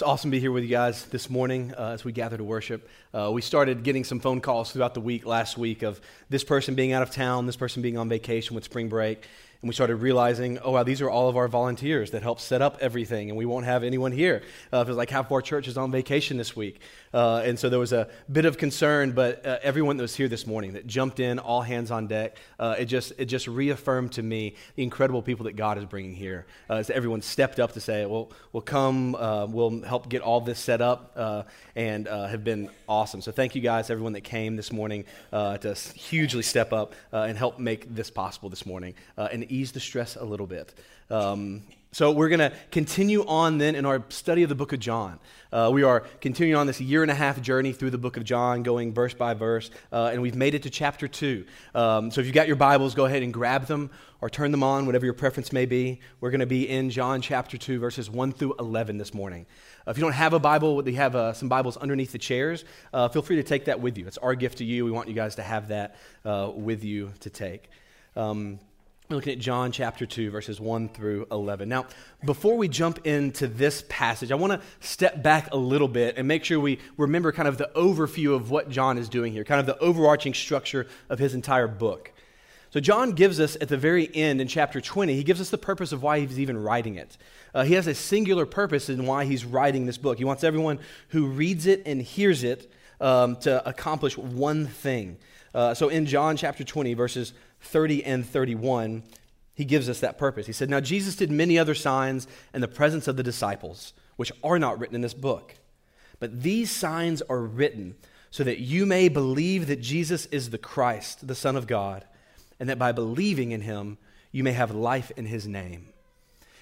It's awesome to be here with you guys this morning uh, as we gather to worship. Uh, we started getting some phone calls throughout the week last week of this person being out of town, this person being on vacation with spring break, and we started realizing, oh, wow, these are all of our volunteers that help set up everything, and we won't have anyone here. Uh, it was like half of our church is on vacation this week. Uh, and so there was a bit of concern, but uh, everyone that was here this morning that jumped in, all hands on deck, uh, it, just, it just reaffirmed to me the incredible people that God is bringing here. Uh, as everyone stepped up to say, well, we'll come, uh, we'll help get all this set up, and have been awesome. So thank you guys, everyone that came this morning to hugely step up and help make this possible this morning. and ease the stress a little bit. Um, so we're going to continue on then in our study of the book of John. Uh, we are continuing on this year and a half journey through the book of John, going verse by verse, uh, and we've made it to chapter 2. Um, so if you've got your Bibles, go ahead and grab them or turn them on, whatever your preference may be. We're going to be in John chapter 2, verses 1 through 11 this morning. Uh, if you don't have a Bible, we have uh, some Bibles underneath the chairs. Uh, feel free to take that with you. It's our gift to you. We want you guys to have that with you to take. Um, looking at John chapter 2, verses 1 through 11. Now, before we jump into this passage, I want to step back a little bit and make sure we remember kind of the overview of what John is doing here, kind of the overarching structure of his entire book. So, John gives us at the very end in chapter 20, he gives us the purpose of why he's even writing it. Uh, he has a singular purpose in why he's writing this book. He wants everyone who reads it and hears it um, to accomplish one thing. Uh, so, in John chapter 20, verses 30 and 31, he gives us that purpose. He said, Now Jesus did many other signs in the presence of the disciples, which are not written in this book. But these signs are written so that you may believe that Jesus is the Christ, the Son of God, and that by believing in him, you may have life in his name.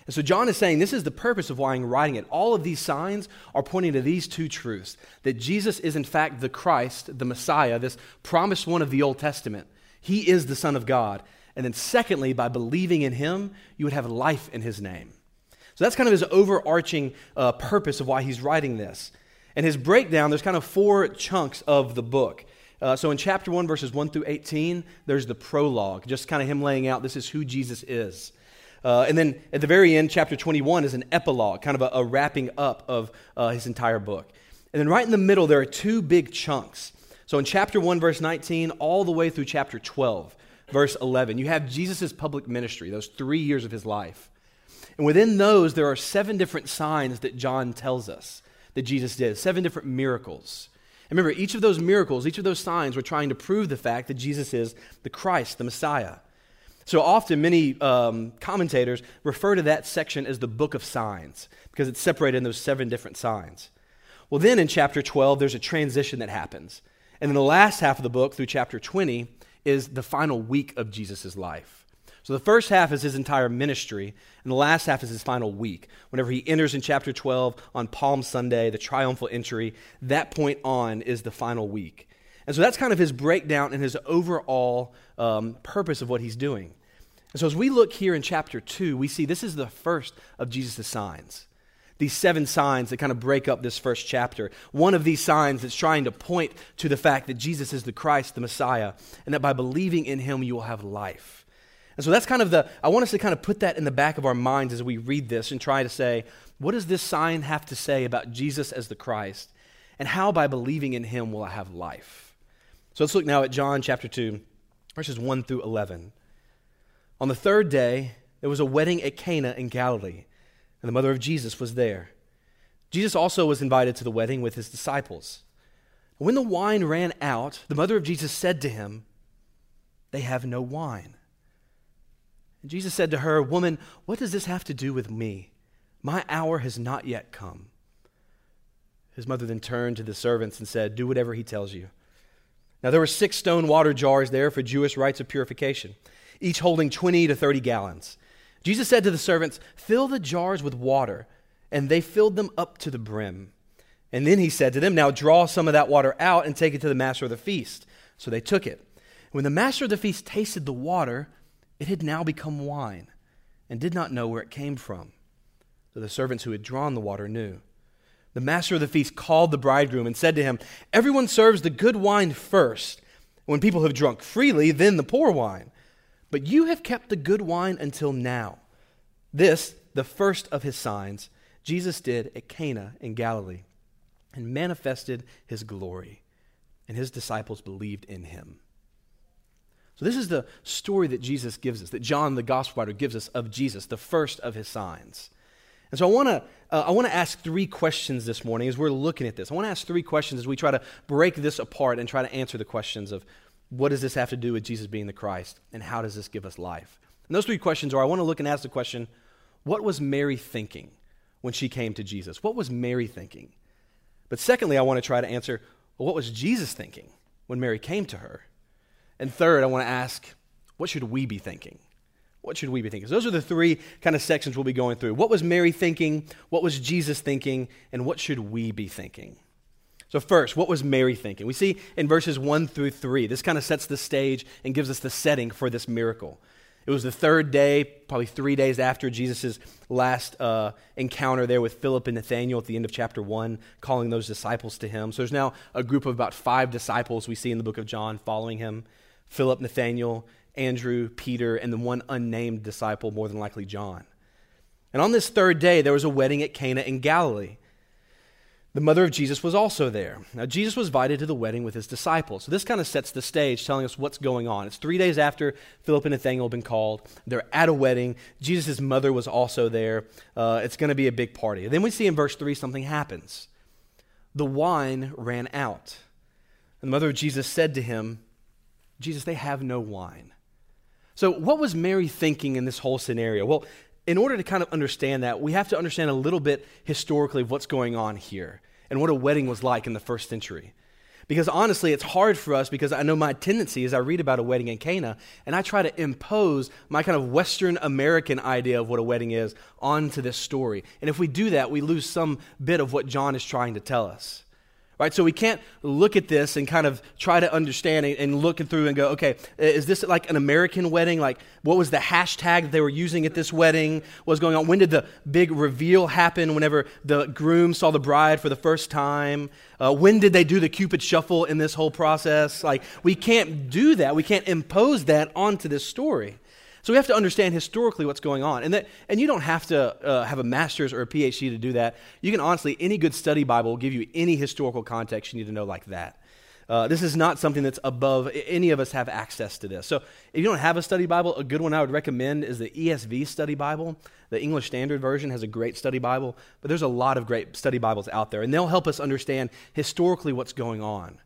And so John is saying this is the purpose of why I'm writing it. All of these signs are pointing to these two truths that Jesus is, in fact, the Christ, the Messiah, this promised one of the Old Testament, he is the Son of God. And then, secondly, by believing in Him, you would have life in His name. So that's kind of his overarching uh, purpose of why he's writing this. And his breakdown, there's kind of four chunks of the book. Uh, so in chapter 1, verses 1 through 18, there's the prologue, just kind of him laying out this is who Jesus is. Uh, and then at the very end, chapter 21 is an epilogue, kind of a, a wrapping up of uh, his entire book. And then right in the middle, there are two big chunks. So in chapter 1, verse 19, all the way through chapter 12, verse 11, you have Jesus' public ministry, those three years of his life. And within those, there are seven different signs that John tells us that Jesus did, seven different miracles. And remember, each of those miracles, each of those signs were trying to prove the fact that Jesus is the Christ, the Messiah. So often, many um, commentators refer to that section as the book of signs because it's separated in those seven different signs. Well, then in chapter 12, there's a transition that happens. And then the last half of the book, through chapter 20, is the final week of Jesus' life. So the first half is his entire ministry, and the last half is his final week. Whenever he enters in chapter 12 on Palm Sunday, the triumphal entry, that point on is the final week. And so that's kind of his breakdown and his overall um, purpose of what he's doing. And so as we look here in chapter 2, we see this is the first of Jesus' signs these seven signs that kind of break up this first chapter. One of these signs that's trying to point to the fact that Jesus is the Christ, the Messiah, and that by believing in him, you will have life. And so that's kind of the, I want us to kind of put that in the back of our minds as we read this and try to say, what does this sign have to say about Jesus as the Christ? And how by believing in him will I have life? So let's look now at John chapter 2, verses 1 through 11. On the third day, there was a wedding at Cana in Galilee and the mother of Jesus was there. Jesus also was invited to the wedding with his disciples. When the wine ran out, the mother of Jesus said to him, They have no wine. And Jesus said to her, Woman, what does this have to do with me? My hour has not yet come. His mother then turned to the servants and said, Do whatever he tells you. Now there were six stone water jars there for Jewish rites of purification, each holding 20 to 30 gallons. Jesus said to the servants, Fill the jars with water. And they filled them up to the brim. And then he said to them, Now draw some of that water out and take it to the master of the feast. So they took it. When the master of the feast tasted the water, it had now become wine, and did not know where it came from. So the servants who had drawn the water knew. The master of the feast called the bridegroom and said to him, Everyone serves the good wine first. When people have drunk freely, then the poor wine. But you have kept the good wine until now. This, the first of his signs, Jesus did at Cana in Galilee and manifested his glory, and his disciples believed in him. So, this is the story that Jesus gives us, that John, the gospel writer, gives us of Jesus, the first of his signs. And so, I want to uh, I want to ask three questions this morning as we're looking at this. I want to ask three questions as we try to break this apart and try to answer the questions of what does this have to do with Jesus being the Christ, and how does this give us life? And those three questions are I want to look and ask the question what was Mary thinking when she came to Jesus? What was Mary thinking? But secondly, I want to try to answer well, what was Jesus thinking when Mary came to her? And third, I want to ask, what should we be thinking? What should we be thinking? So those are the three kind of sections we'll be going through. What was Mary thinking? What was Jesus thinking? And what should we be thinking? So, first, what was Mary thinking? We see in verses 1 through 3, this kind of sets the stage and gives us the setting for this miracle. It was the third day, probably three days after Jesus' last uh, encounter there with Philip and Nathanael at the end of chapter 1, calling those disciples to him. So there's now a group of about five disciples we see in the book of John following him. Philip, Nathanael, Andrew, Peter, and the one unnamed disciple, more than likely John. And on this third day, there was a wedding at Cana in Galilee. The mother of Jesus was also there. Now, Jesus was invited to the wedding with his disciples. So, this kind of sets the stage, telling us what's going on. It's three days after Philip and Nathanael have been called. They're at a wedding. Jesus' mother was also there. Uh, it's going to be a big party. And then we see in verse 3 something happens. The wine ran out. And the mother of Jesus said to him, Jesus, they have no wine. So, what was Mary thinking in this whole scenario? Well, in order to kind of understand that, we have to understand a little bit historically of what's going on here and what a wedding was like in the first century. Because honestly, it's hard for us because I know my tendency is I read about a wedding in Cana and I try to impose my kind of Western American idea of what a wedding is onto this story. And if we do that, we lose some bit of what John is trying to tell us. Right? So we can't look at this and kind of try to understand and look through and go, okay, is this like an American wedding? Like, what was the hashtag that they were using at this wedding? What was going on? When did the big reveal happen whenever the groom saw the bride for the first time? Uh, when did they do the Cupid shuffle in this whole process? Like, we can't do that. We can't impose that onto this story. So we have to understand historically what's going on. And, that, and you don't have to uh, have a master's or a PhD to do that. You can honestly, any good study Bible will give you any historical context you need to know like that. Uh, this is not something that's above, any of us have access to this. So if you don't have a study Bible, a good one I would recommend is the ESV study Bible. The English Standard Version has a great study Bible, but there's a lot of great study Bibles out there, and they'll help us understand historically what's going on.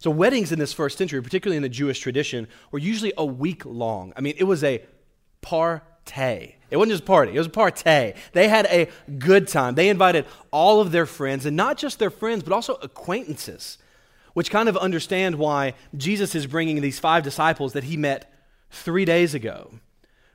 So, weddings in this first century, particularly in the Jewish tradition, were usually a week long. I mean, it was a party. It wasn't just a party, it was a party. They had a good time. They invited all of their friends, and not just their friends, but also acquaintances, which kind of understand why Jesus is bringing these five disciples that he met three days ago.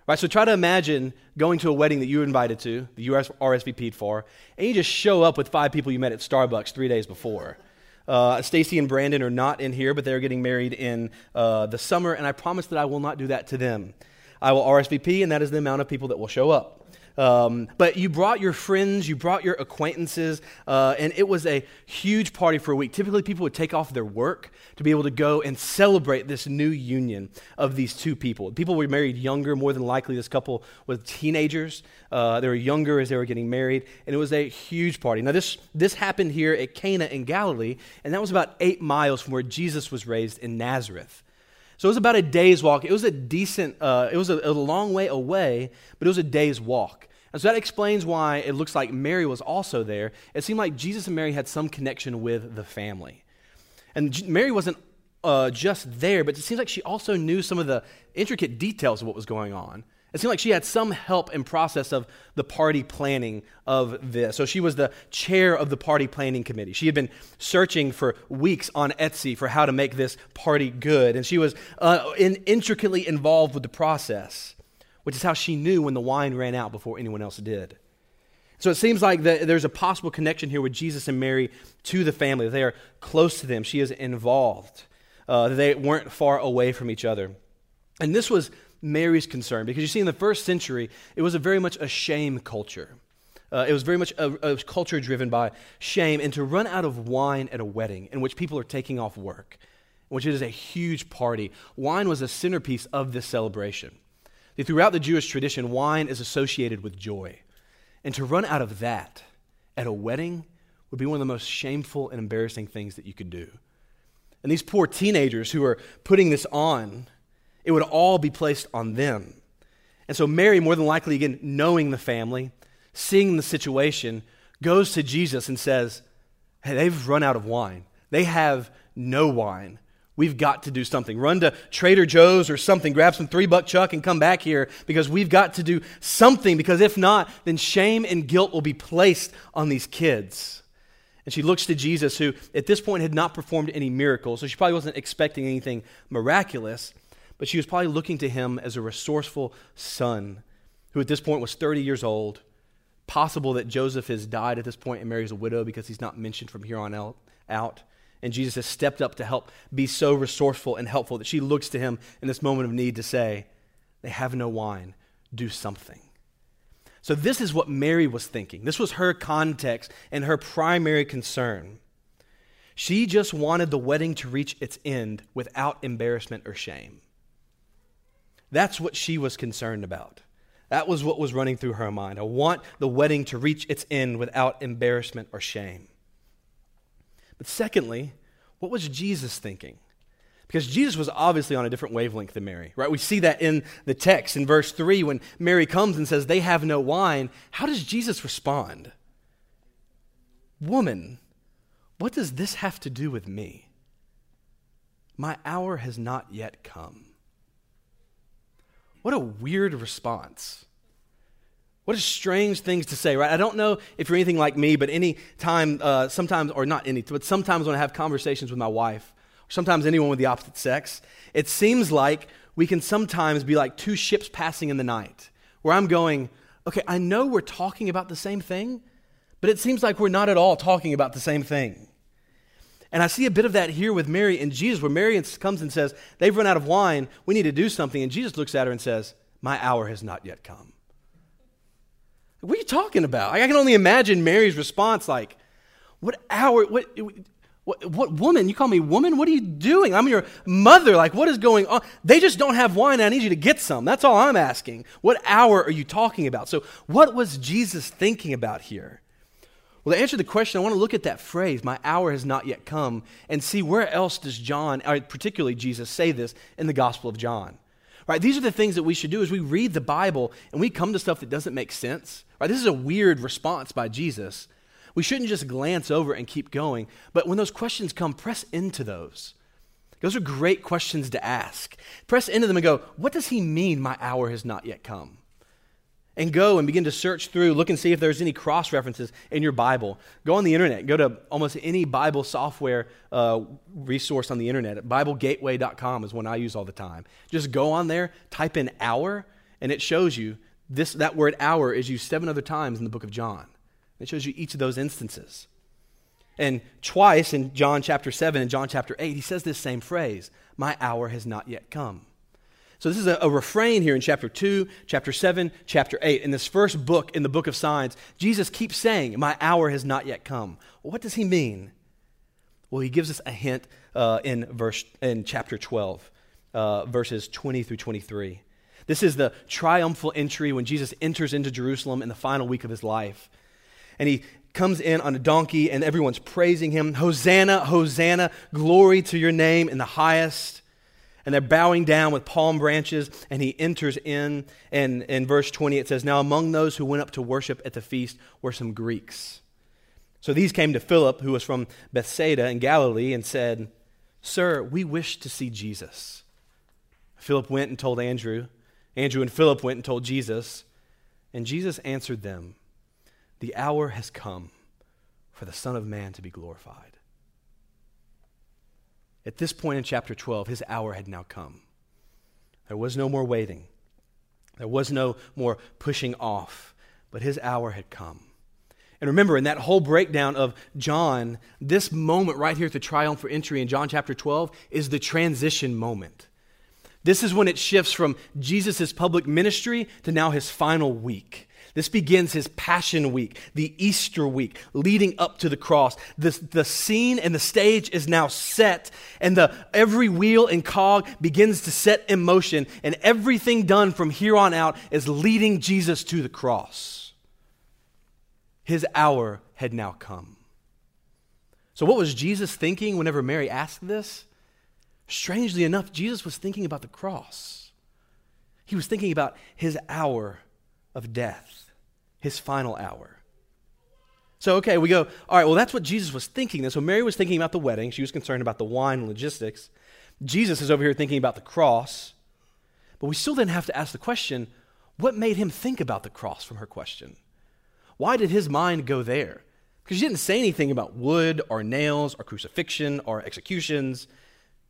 Right, so try to imagine going to a wedding that you were invited to, that you RSVP'd for, and you just show up with five people you met at Starbucks three days before. Uh, Stacy and Brandon are not in here, but they're getting married in uh, the summer, and I promise that I will not do that to them. I will RSVP, and that is the amount of people that will show up. Um, but you brought your friends, you brought your acquaintances, uh, and it was a huge party for a week. Typically, people would take off their work to be able to go and celebrate this new union of these two people. People were married younger, more than likely. This couple was teenagers. Uh, they were younger as they were getting married, and it was a huge party. Now, this, this happened here at Cana in Galilee, and that was about eight miles from where Jesus was raised in Nazareth. So it was about a day's walk. It was a decent, uh, it was a, a long way away, but it was a day's walk. And so that explains why it looks like Mary was also there. It seemed like Jesus and Mary had some connection with the family. And Mary wasn't uh, just there, but it seems like she also knew some of the intricate details of what was going on. It seemed like she had some help in process of the party planning of this. So she was the chair of the party planning committee. She had been searching for weeks on Etsy for how to make this party good, and she was uh, in, intricately involved with the process, which is how she knew when the wine ran out before anyone else did. So it seems like the, there's a possible connection here with Jesus and Mary to the family. They are close to them. She is involved. Uh, they weren't far away from each other. And this was Mary's concern. Because you see, in the first century, it was a very much a shame culture. Uh, it was very much a, a culture driven by shame. And to run out of wine at a wedding in which people are taking off work, which is a huge party, wine was a centerpiece of this celebration. Throughout the Jewish tradition, wine is associated with joy. And to run out of that at a wedding would be one of the most shameful and embarrassing things that you could do. And these poor teenagers who are putting this on, it would all be placed on them. And so Mary, more than likely, again, knowing the family, seeing the situation, goes to Jesus and says, Hey, they've run out of wine. They have no wine. We've got to do something. Run to Trader Joe's or something, grab some three buck chuck and come back here because we've got to do something. Because if not, then shame and guilt will be placed on these kids. And she looks to Jesus, who at this point had not performed any miracles, so she probably wasn't expecting anything miraculous, but she was probably looking to him as a resourceful son who at this point was 30 years old. Possible that Joseph has died at this point and Mary's a widow because he's not mentioned from here on out. And Jesus has stepped up to help be so resourceful and helpful that she looks to him in this moment of need to say, They have no wine, do something. So, this is what Mary was thinking. This was her context and her primary concern. She just wanted the wedding to reach its end without embarrassment or shame. That's what she was concerned about. That was what was running through her mind. I want the wedding to reach its end without embarrassment or shame. But secondly, what was Jesus thinking? Because Jesus was obviously on a different wavelength than Mary, right? We see that in the text in verse 3 when Mary comes and says, They have no wine. How does Jesus respond? Woman, what does this have to do with me? My hour has not yet come. What a weird response. What a strange things to say, right? I don't know if you're anything like me, but any time, uh, sometimes, or not any, but sometimes when I have conversations with my wife, or sometimes anyone with the opposite sex, it seems like we can sometimes be like two ships passing in the night, where I'm going, okay, I know we're talking about the same thing, but it seems like we're not at all talking about the same thing. And I see a bit of that here with Mary and Jesus, where Mary comes and says, They've run out of wine. We need to do something. And Jesus looks at her and says, My hour has not yet come. What are you talking about? I can only imagine Mary's response like, What hour? What, what, what, woman? You call me woman? What are you doing? I'm your mother. Like, what is going on? They just don't have wine. I need you to get some. That's all I'm asking. What hour are you talking about? So, what was Jesus thinking about here? Well, to answer the question, I want to look at that phrase, my hour has not yet come, and see where else does John, or particularly Jesus, say this in the Gospel of John. Right? These are the things that we should do as we read the Bible and we come to stuff that doesn't make sense. Right? This is a weird response by Jesus. We shouldn't just glance over and keep going, but when those questions come, press into those. Those are great questions to ask. Press into them and go, what does he mean my hour has not yet come? And go and begin to search through, look and see if there's any cross references in your Bible. Go on the internet, go to almost any Bible software uh, resource on the internet. BibleGateway.com is one I use all the time. Just go on there, type in hour, and it shows you this, that word hour is used seven other times in the book of John. It shows you each of those instances. And twice in John chapter 7 and John chapter 8, he says this same phrase My hour has not yet come. So, this is a, a, refrain here in chapter 2, chapter 7, chapter 8. In this first book, in the book of signs, Jesus keeps saying, My hour has not yet come. Well, what does he mean? Well, he gives us a hint uh, in, verse, in chapter 12, uh, verses 20 through 23. This is the triumphal entry when Jesus enters into Jerusalem in the final week of his life. And he comes in on a donkey, and everyone's praising him Hosanna, Hosanna, glory to your name in the highest. And they're bowing down with palm branches, and he enters in. And in verse 20, it says, Now among those who went up to worship at the feast were some Greeks. So these came to Philip, who was from Bethsaida in Galilee, and said, Sir, we wish to see Jesus. Philip went and told Andrew. Andrew and Philip went and told Jesus. And Jesus answered them, The hour has come for the Son of Man to be glorified. At this point in chapter 12, his hour had now come. There was no more waiting, there was no more pushing off, but his hour had come. And remember, in that whole breakdown of John, this moment right here at the triumphal entry in John chapter 12 is the transition moment. This is when it shifts from Jesus' public ministry to now his final week. This begins his Passion Week, the Easter week leading up to the cross. The, the scene and the stage is now set, and the, every wheel and cog begins to set in motion, and everything done from here on out is leading Jesus to the cross. His hour had now come. So, what was Jesus thinking whenever Mary asked this? Strangely enough, Jesus was thinking about the cross. He was thinking about his hour of death, his final hour. So, okay, we go, all right, well, that's what Jesus was thinking. So, Mary was thinking about the wedding. She was concerned about the wine logistics. Jesus is over here thinking about the cross. But we still then have to ask the question what made him think about the cross from her question? Why did his mind go there? Because she didn't say anything about wood or nails or crucifixion or executions.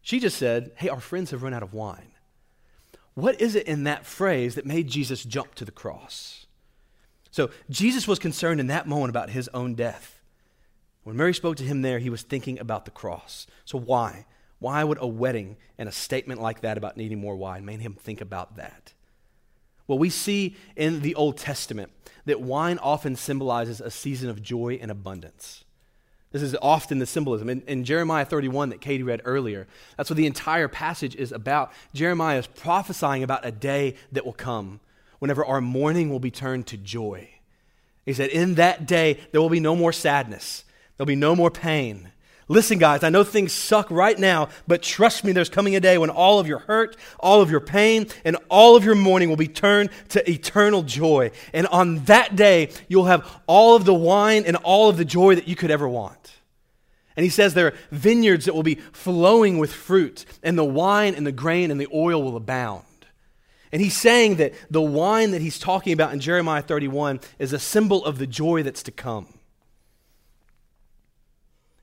She just said, hey, our friends have run out of wine. What is it in that phrase that made Jesus jump to the cross? So Jesus was concerned in that moment about his own death. When Mary spoke to him there, he was thinking about the cross. So why? Why would a wedding and a statement like that about needing more wine make him think about that? Well, we see in the Old Testament that wine often symbolizes a season of joy and abundance. This is often the symbolism. In, in, Jeremiah 31 that Katie read earlier, that's what the entire passage is about. Jeremiah is prophesying about a day that will come whenever our mourning will be turned to joy. He said, In that day, there will be no more sadness, there'll be no more pain. Listen, guys, I know things suck right now, but trust me, there's coming a day when all of your hurt, all of your pain, and all of your mourning will be turned to eternal joy. And on that day, you'll have all of the wine and all of the joy that you could ever want. And he says there are vineyards that will be flowing with fruit, and the wine and the grain and the oil will abound. And he's saying that the wine that he's talking about in Jeremiah 31 is a symbol of the joy that's to come.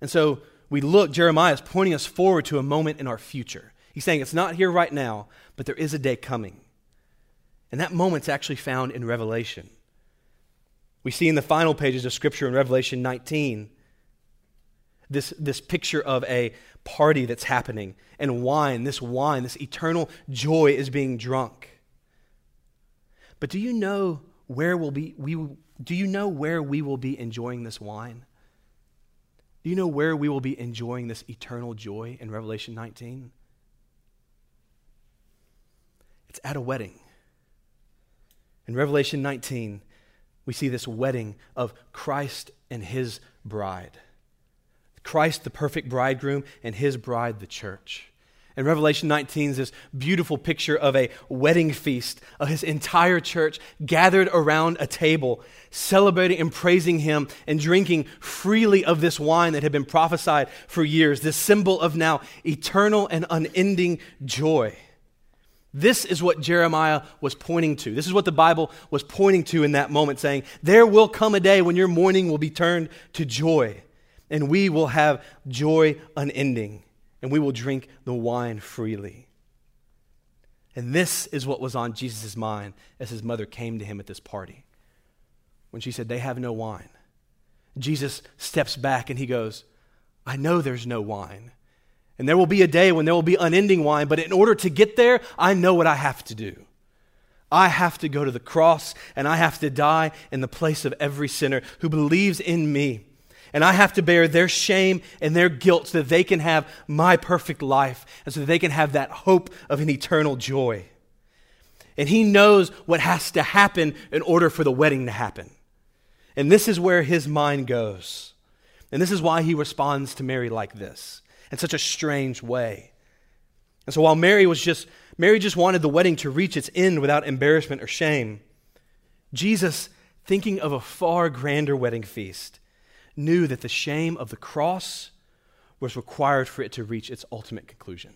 And so we look, Jeremiah is pointing us forward to a moment in our future. He's saying it's not here right now, but there is a day coming. And that moment's actually found in Revelation. We see in the final pages of Scripture in Revelation 19 this, this picture of a party that's happening and wine, this wine, this eternal joy is being drunk. But do you know where we'll be, we, do you know where we will be enjoying this wine? Do you know where we will be enjoying this eternal joy in Revelation 19? It's at a wedding. In Revelation 19, we see this wedding of Christ and his bride. Christ, the perfect bridegroom, and his bride, the church. And Revelation 19 is this beautiful picture of a wedding feast of his entire church gathered around a table, celebrating and praising him and drinking freely of this wine that had been prophesied for years, this symbol of now eternal and unending joy. This is what Jeremiah was pointing to. This is what the Bible was pointing to in that moment, saying, There will come a day when your mourning will be turned to joy, and we will have joy unending and we will drink the wine freely. And this is what was on Jesus' mind as his mother came to him at this party. When she said, They have no wine. Jesus steps back and he goes, I know there's no wine. And there will be a day when there will be unending wine, but in order to get there, I know what I have to do. I have to go to the cross and I have to die in the place of every sinner who believes in me and I have to bear their shame and their guilt so that they can have my perfect life and so that they can have that hope of an eternal joy. And he knows what has to happen in order for the wedding to happen. And this is where his mind goes. And this is why he responds to Mary like this in such a strange way. And so while Mary was just Mary just wanted the wedding to reach its end without embarrassment or shame, Jesus, thinking of a far grander wedding feast, knew that the shame of the cross was required for it to reach its ultimate conclusion.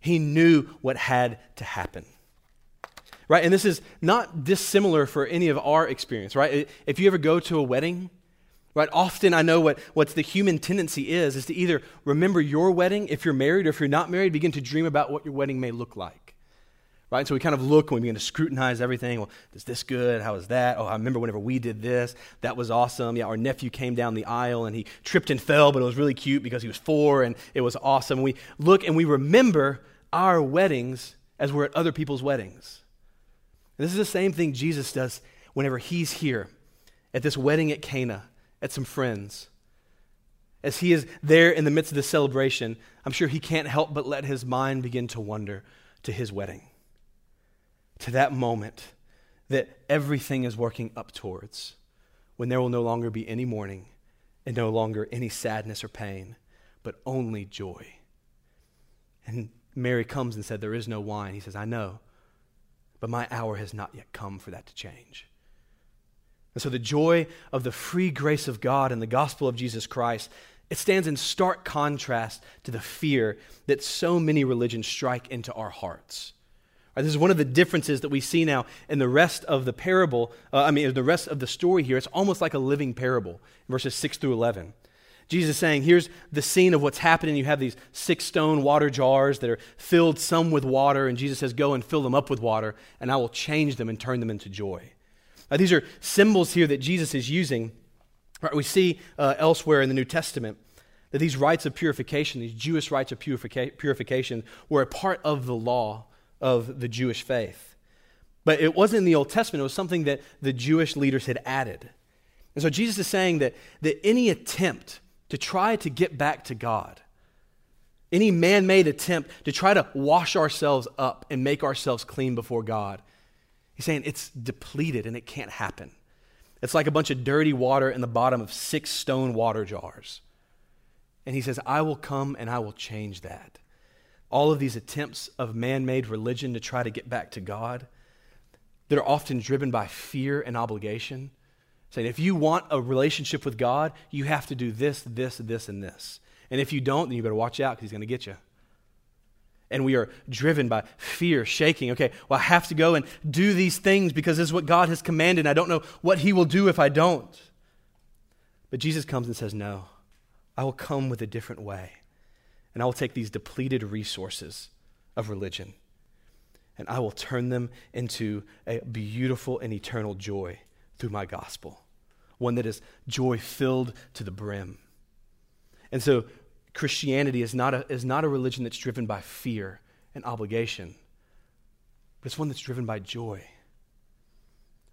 He knew what had to happen. Right? And this is not dissimilar for any of our experience, right? If you ever go to a wedding, right, often I know what, what the human tendency is, is to either remember your wedding if you're married, or if you're not married, begin to dream about what your wedding may look like. Right? So we kind of look and we begin to scrutinize everything. Well, is this good? How is that? Oh, I remember whenever we did this. That was awesome. Yeah, our nephew came down the aisle and he tripped and fell, but it was really cute because he was four and it was awesome. We look and we remember our weddings as we're at other people's weddings. And this is the same thing Jesus does whenever he's here at this wedding at Cana at some friends. As he is there in the midst of the celebration, I'm sure he can't help but let his mind begin to wander to his wedding to that moment that everything is working up towards when there will no longer be any mourning and no longer any sadness or pain, but only joy. And Mary comes and said, There is no wine. He says, I know, but my hour has not yet come for that to change. And so the joy of the free grace of God and the gospel of Jesus Christ, it stands in stark contrast to the fear that so many religions strike into our hearts. Right, this is one of the differences that we see now in the rest of the parable, uh, I mean, in the rest of the story here. It's almost like a living parable, verses 6 through 11. Jesus is saying, here's the scene of what's happening. You have these six stone water jars that are filled some with water, and Jesus says, Go and fill them up with water, and I will change them and turn them into joy. Now, these are symbols here that Jesus is using. Right, we see uh, elsewhere in the New Testament that these rites of purification, these Jewish rites of purifica- purification, were a part of the law of the Jewish faith. But it wasn't in the Old Testament, it was something that the Jewish leaders had added. And so Jesus is saying that, that any attempt to try to get back to God, any man made attempt to try to wash ourselves up and make ourselves clean before God, he's saying it's depleted and it can't happen. It's like a bunch of dirty water in the bottom of six stone water jars. And he says, I will come and I will change that. All of these attempts of man made religion to try to get back to God that are often driven by fear and obligation Saying, if you want a relationship with God, you have to do this, this, this, and this. And if you don't, then you better watch out because he's going to get you. And we are driven by fear, shaking. Okay, well, I have to go and do these things because this is what God has commanded. I don't know what he will do if I don't. But Jesus comes and says, No, I will come with a different way. And I will take these depleted resources of religion and I will turn them into a beautiful and eternal joy through my gospel, one that is joy filled to the brim. And so, Christianity is not, a, is not a religion that's driven by fear and obligation, but it's one that's driven by joy.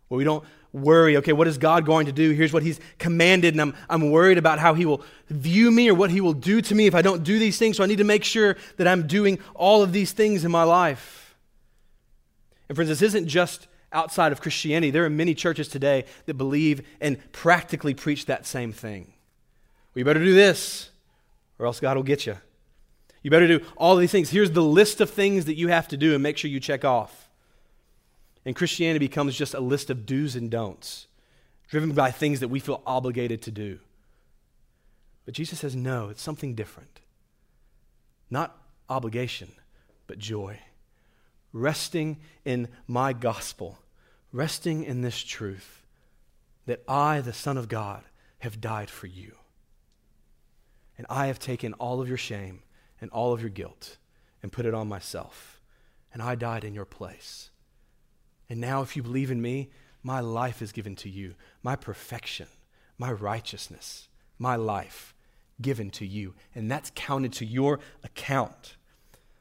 Where we don't worry, okay, what is God going to do? Here's what He's commanded, and I'm, I'm worried about how He will view me or what He will do to me if I don't do these things. So I need to make sure that I'm doing all of these things in my life. And friends, this isn't just outside of Christianity. There are many churches today that believe and practically preach that same thing. Well, you better do this, or else God will get you. You better do all these things. Here's the list of things that you have to do and make sure you check off. And Christianity becomes just a list of do's and don'ts, driven by things that we feel obligated to do. But Jesus says, no, it's something different. Not obligation, but joy. Resting in my gospel resting in this truth that I, the Son of God, have died for you. And I have taken all of your shame and all of your guilt and put it on myself. And I died in your place. And now, if you believe in me, my life is given to you, my perfection, my righteousness, my life given to you. And that's counted to your account.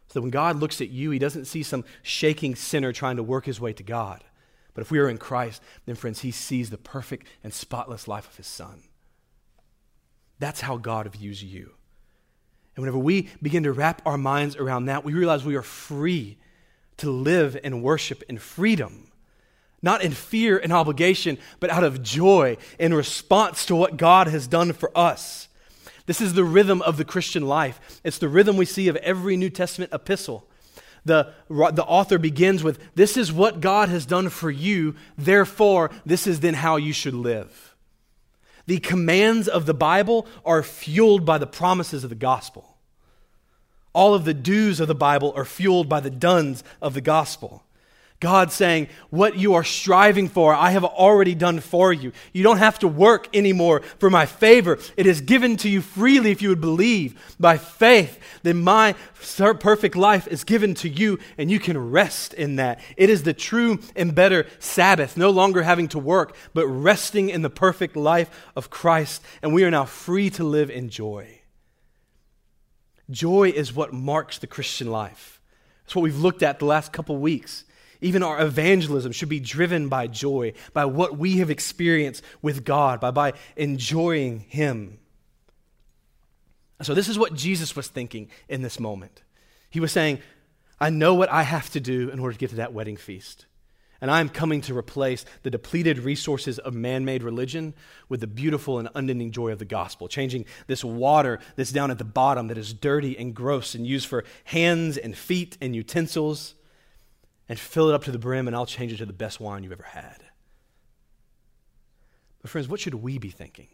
So when God looks at you, he doesn't see some shaking sinner trying to work his way to God. But if we are in Christ, then, friends, he sees the perfect and spotless life of his son. That's how God views you. And whenever we begin to wrap our minds around that, we realize we are free to live and worship in freedom, not in fear and obligation, but out of joy in response to what God has done for us. This is the rhythm of the Christian life. It's the rhythm we see of every New Testament epistle the, the author begins with, This is what God has done for you, therefore, this is then how you should live. The commands of the Bible are fueled by the promises of the gospel. All of the do's of the Bible are fueled by the dones of the gospel. God saying, What you are striving for, I have already done for you. You don't have to work anymore for my favor. It is given to you freely if you would believe by faith. Then my perfect life is given to you, and you can rest in that. It is the true and better Sabbath, no longer having to work, but resting in the perfect life of Christ. And we are now free to live in joy. Joy is what marks the Christian life. That's what we've looked at the last couple weeks. Even our evangelism should be driven by joy, by what we have experienced with God, by, by enjoying Him. So, this is what Jesus was thinking in this moment. He was saying, I know what I have to do in order to get to that wedding feast. And I'm coming to replace the depleted resources of man made religion with the beautiful and unending joy of the gospel, changing this water that's down at the bottom that is dirty and gross and used for hands and feet and utensils and fill it up to the brim, and I'll change it to the best wine you've ever had. But, friends, what should we be thinking?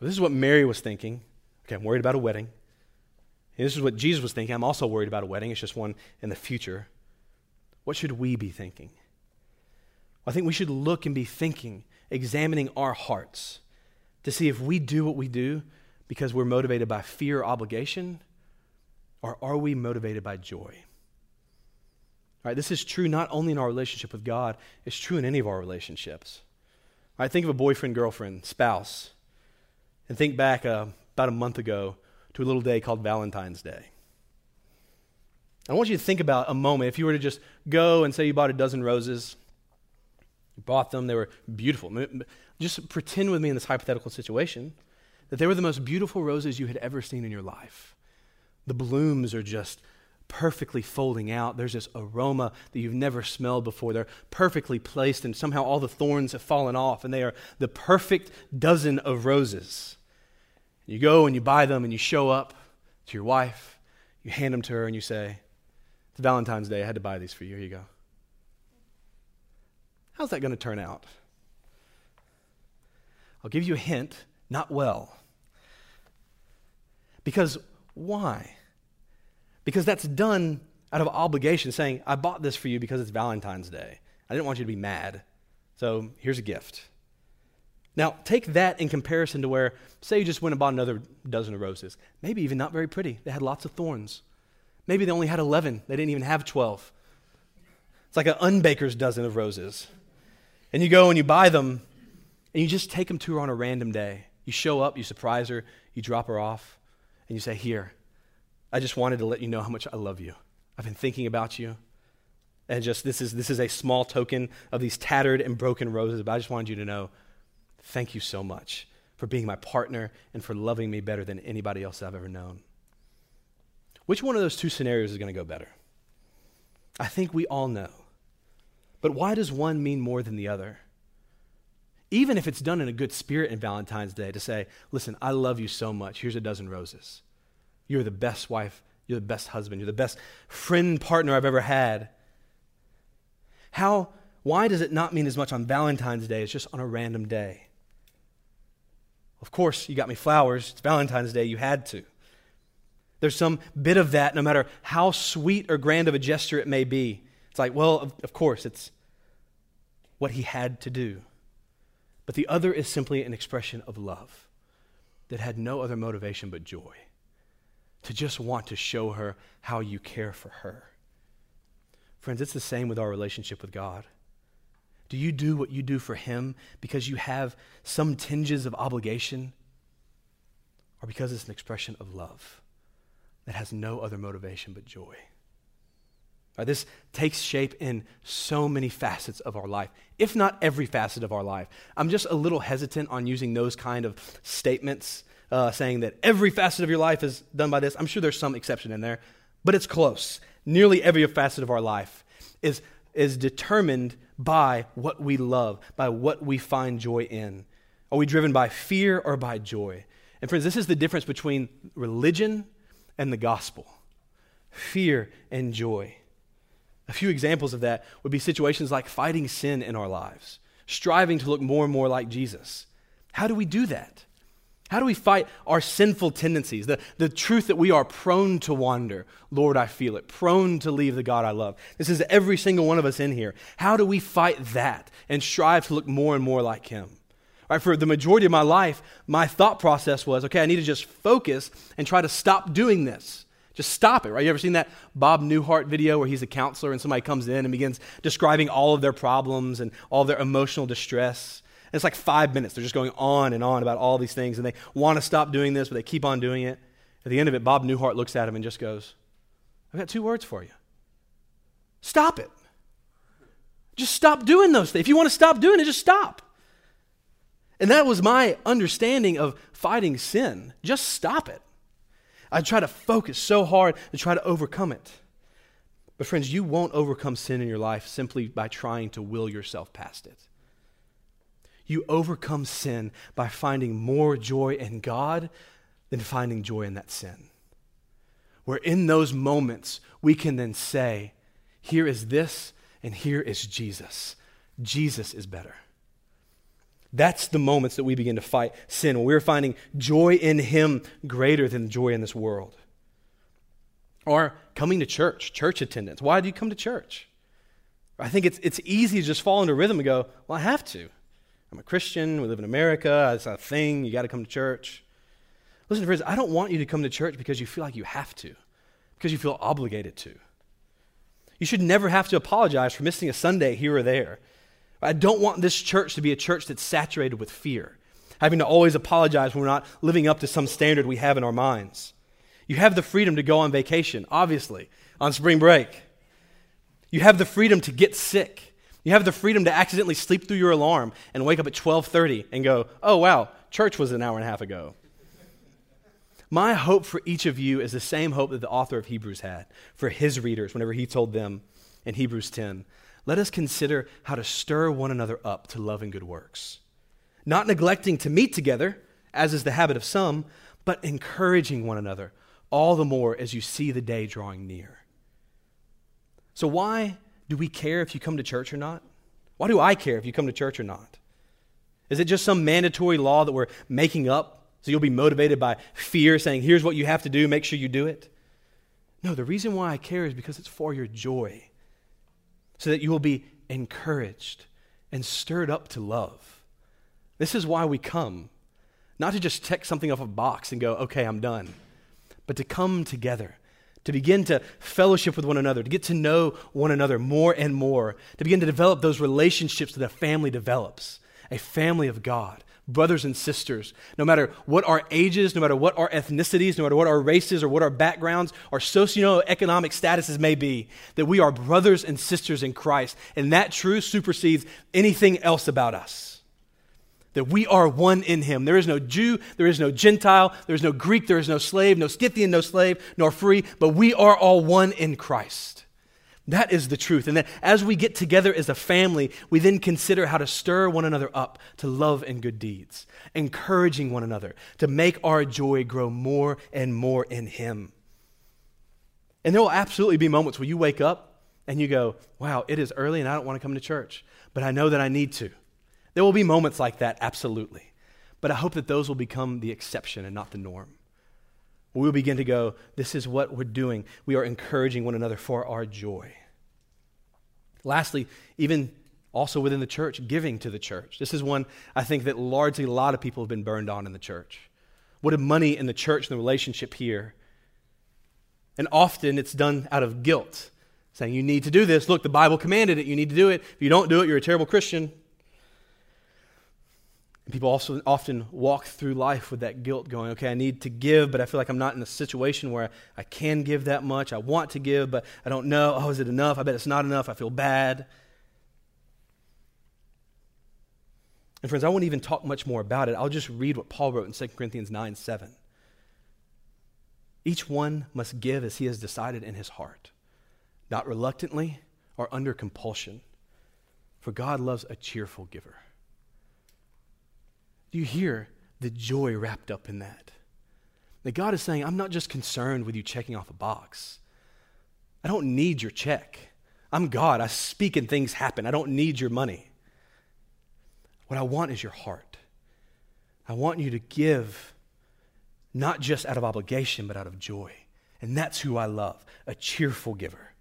This is what Mary was thinking. Okay, I'm worried about a wedding. And this is what Jesus was thinking. I'm also worried about a wedding. It's just one in the future. What should we be thinking? I think we should look and be thinking, examining our hearts to see if we do what we do because we're motivated by fear or obligation, or are we motivated by joy? All right, this is true not only in our relationship with God, it's true in any of our relationships. All right, think of a boyfriend, girlfriend, spouse, and think back uh, about a month ago to a little day called Valentine's Day. I want you to think about a moment. If you were to just go and say you bought a dozen roses, you bought them, they were beautiful. Just pretend with me in this hypothetical situation that they were the most beautiful roses you had ever seen in your life. The blooms are just perfectly folding out. There's this aroma that you've never smelled before. They're perfectly placed, and somehow all the thorns have fallen off, and they are the perfect dozen of roses. You go and you buy them, and you show up to your wife, you hand them to her, and you say, It's Valentine's Day. I had to buy these for you. Here you go. How's that going to turn out? I'll give you a hint not well. Because why? Because that's done out of obligation, saying, I bought this for you because it's Valentine's Day. I didn't want you to be mad. So here's a gift. Now, take that in comparison to where, say, you just went and bought another dozen of roses. Maybe even not very pretty. They had lots of thorns. Maybe they only had 11. They didn't even have 12. It's like an unbaker's dozen of roses. And you go and you buy them, and you just take them to her on a random day. You show up, you surprise her, you drop her off, and you say, Here, I just wanted to let you know how much I love you. I've been thinking about you. And just this is this is a small token of these tattered and broken roses, but I just wanted you to know thank you so much for being my partner and for loving me better than anybody else I've ever known. Which one of those two scenarios is going to go better? I think we all know. But why does one mean more than the other? Even if it's done in a good spirit in Valentine's Day to say, listen, I love you so much. Here's a dozen roses. You're the best wife. You're the best husband. You're the best friend partner I've ever had. How, why does it not mean as much on Valentine's Day as just on a random day? Of course, you got me flowers. It's Valentine's Day. You had to. There's some bit of that, no matter how sweet or grand of a gesture it may be. It's like, well, of, of course, it's what he had to do. But the other is simply an expression of love that had no other motivation but joy to just want to show her how you care for her. Friends, it's the same with our relationship with God. Do you do what you do for Him because you have some tinges of obligation or because it's an expression of love that has no other motivation but joy? Right, this takes shape in so many facets of our life, if not every facet of our life. I'm just a little hesitant on using those kind of statements uh, saying that every facet of your life is done by this. I'm sure there's some exception in there, but it's close. Nearly every facet of our life is, is determined by what we love, by what we find joy in. Are we driven by fear or by joy? And friends, this is the difference between religion and the gospel fear and joy. A few examples of that would be situations like fighting sin in our lives, striving to look more and more like Jesus. How do we do that? How do we fight our sinful tendencies, the, the truth that we are prone to wander? Lord, I feel it, prone to leave the God I love. This is every single one of us in here. How do we fight that and strive to look more and more like Him? Right, for the majority of my life, my thought process was okay, I need to just focus and try to stop doing this. Just stop it, right? You ever seen that Bob Newhart video where he's a counselor and somebody comes in and begins describing all of their problems and all their emotional distress? And it's like five minutes. They're just going on and on about all these things, and they want to stop doing this, but they keep on doing it. At the end of it, Bob Newhart looks at him and just goes, I've got two words for you. Stop it. Just stop doing those things. If you want to stop doing it, just stop. And that was my understanding of fighting sin. Just stop it. I try to focus so hard to try to overcome it. But, friends, you won't overcome sin in your life simply by trying to will yourself past it. You overcome sin by finding more joy in God than finding joy in that sin. Where in those moments we can then say, Here is this, and here is Jesus. Jesus is better. That's the moments that we begin to fight sin, when we're finding joy in Him greater than the joy in this world. Or coming to church, church attendance. Why do you come to church? I think it's, it's easy to just fall into rhythm and go, well, I have to. I'm a Christian. We live in America. It's a thing. You got to come to church. Listen, friends, I don't want you to come to church because you feel like you have to, because you feel obligated to. You should never have to apologize for missing a Sunday here or there. I don't want this church to be a church that's saturated with fear, having to always apologize when we're not living up to some standard we have in our minds. You have the freedom to go on vacation, obviously, on spring break. You have the freedom to get sick. You have the freedom to accidentally sleep through your alarm and wake up at 12:30 and go, "Oh wow, church was an hour and a half ago." My hope for each of you is the same hope that the author of Hebrews had for his readers whenever he told them in Hebrews 10. Let us consider how to stir one another up to love and good works, not neglecting to meet together, as is the habit of some, but encouraging one another all the more as you see the day drawing near. So, why do we care if you come to church or not? Why do I care if you come to church or not? Is it just some mandatory law that we're making up so you'll be motivated by fear, saying, here's what you have to do, make sure you do it? No, the reason why I care is because it's for your joy, so that you will be encouraged and stirred up to love. This is why we come, not to just check something off a box and go, okay, I'm done but to come together, to begin to fellowship with one another, to get to know one another more and more, to begin to develop those relationships that a family develops a family of God, brothers and sisters, no matter what our ages, no matter what our ethnicities, no matter what our races or what our backgrounds, our socioeconomic statuses may be, that we are brothers and sisters in Christ. And that truth supersedes anything else about us that we are one in him. There is no Jew, there is no Gentile, there is no Greek, there is no slave, no Scythian, no slave, nor free, but we are all one in Christ. That is the truth. And that as we get together as a family, we then consider how to stir one another up to love and good deeds, encouraging one another to make our joy grow more and more in Him. And there will absolutely be moments where you wake up and you go, Wow, it is early and I don't want to come to church, but I know that I need to. There will be moments like that, absolutely. But I hope that those will become the exception and not the norm. We'll begin to go, this is what we're doing. We are encouraging one another for our joy. Lastly, even also within the church, giving to the church. This is one I think that largely a lot of people have been burned on in the church. What is money in the church and the relationship here? And often it's done out of guilt, saying, You need to do this. Look, the Bible commanded it. You need to do it. If you don't do it, you're a terrible Christian. People also often walk through life with that guilt going, okay, I need to give, but I feel like I'm not in a situation where I can give that much. I want to give, but I don't know. Oh, is it enough? I bet it's not enough. I feel bad. And friends, I won't even talk much more about it. I'll just read what Paul wrote in 2 Corinthians 9 7. Each one must give as he has decided in his heart, not reluctantly or under compulsion, for God loves a cheerful giver. Do you hear the joy wrapped up in that? That God is saying, I'm not just concerned with you checking off a box. I don't need your check. I'm God. I speak and things happen. I don't need your money. What I want is your heart. I want you to give not just out of obligation, but out of joy. And that's who I love a cheerful giver.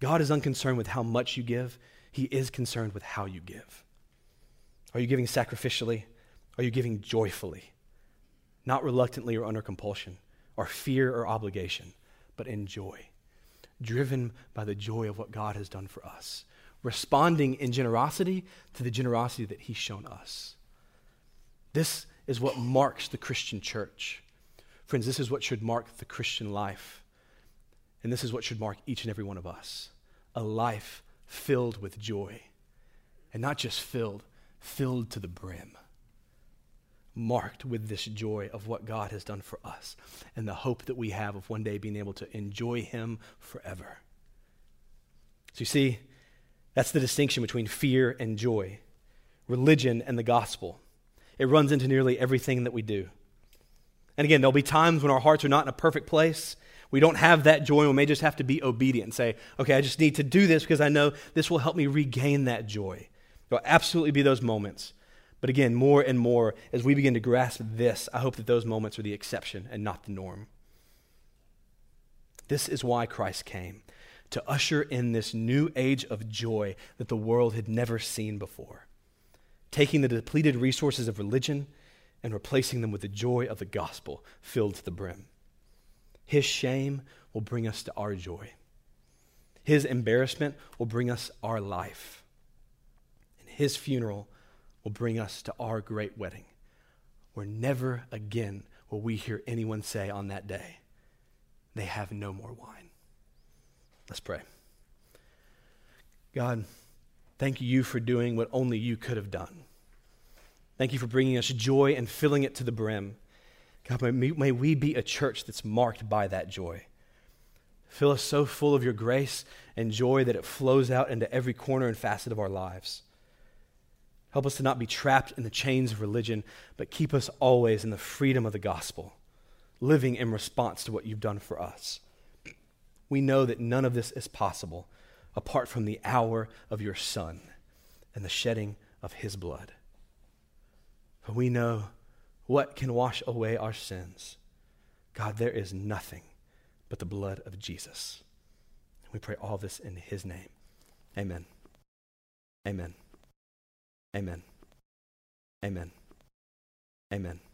God is unconcerned with how much you give, He is concerned with how you give. Are you giving sacrificially? Are you giving joyfully, not reluctantly or under compulsion, or fear or obligation, but in joy, driven by the joy of what God has done for us, responding in generosity to the generosity that He's shown us? This is what marks the Christian church. Friends, this is what should mark the Christian life. And this is what should mark each and every one of us a life filled with joy. And not just filled, filled to the brim marked with this joy of what God has done for us and the hope that we have of one day being able to enjoy Him forever. So you see, that's the distinction between fear and joy, religion and the gospel. It runs into nearly everything that we do. And again, there'll be times when our hearts are not in a perfect place. We don't have that joy. We may just have to be obedient and say, okay, I just need to do this because I know this will help me regain that joy. There'll absolutely be those moments. But again, more and more, as we begin to grasp this, I hope that those moments are the exception and not the norm. This is why Christ came to usher in this new age of joy that the world had never seen before, taking the depleted resources of religion and replacing them with the joy of the gospel filled to the brim. His shame will bring us to our joy. His embarrassment will bring us our life. And his funeral will bring us to our great wedding, where never again will we hear anyone say on that day, they have no more wine. Let's pray. God, thank you for doing what only you could have done. Thank you for bringing us joy and filling it to the brim. God, may, may we be a church that's marked by that joy. Fill us so full of your grace and joy that it flows out into every corner and facet of our lives. Help us to not be trapped in the chains of religion, but keep us always in the freedom of the gospel, living in response to what you've done for us. We know that none of this is possible apart from the hour of your Son and the shedding of his blood. For we know what can wash away our sins. God, there is nothing but the blood of Jesus. We pray all this in his name. Amen. Amen. Amen. Amen. Amen.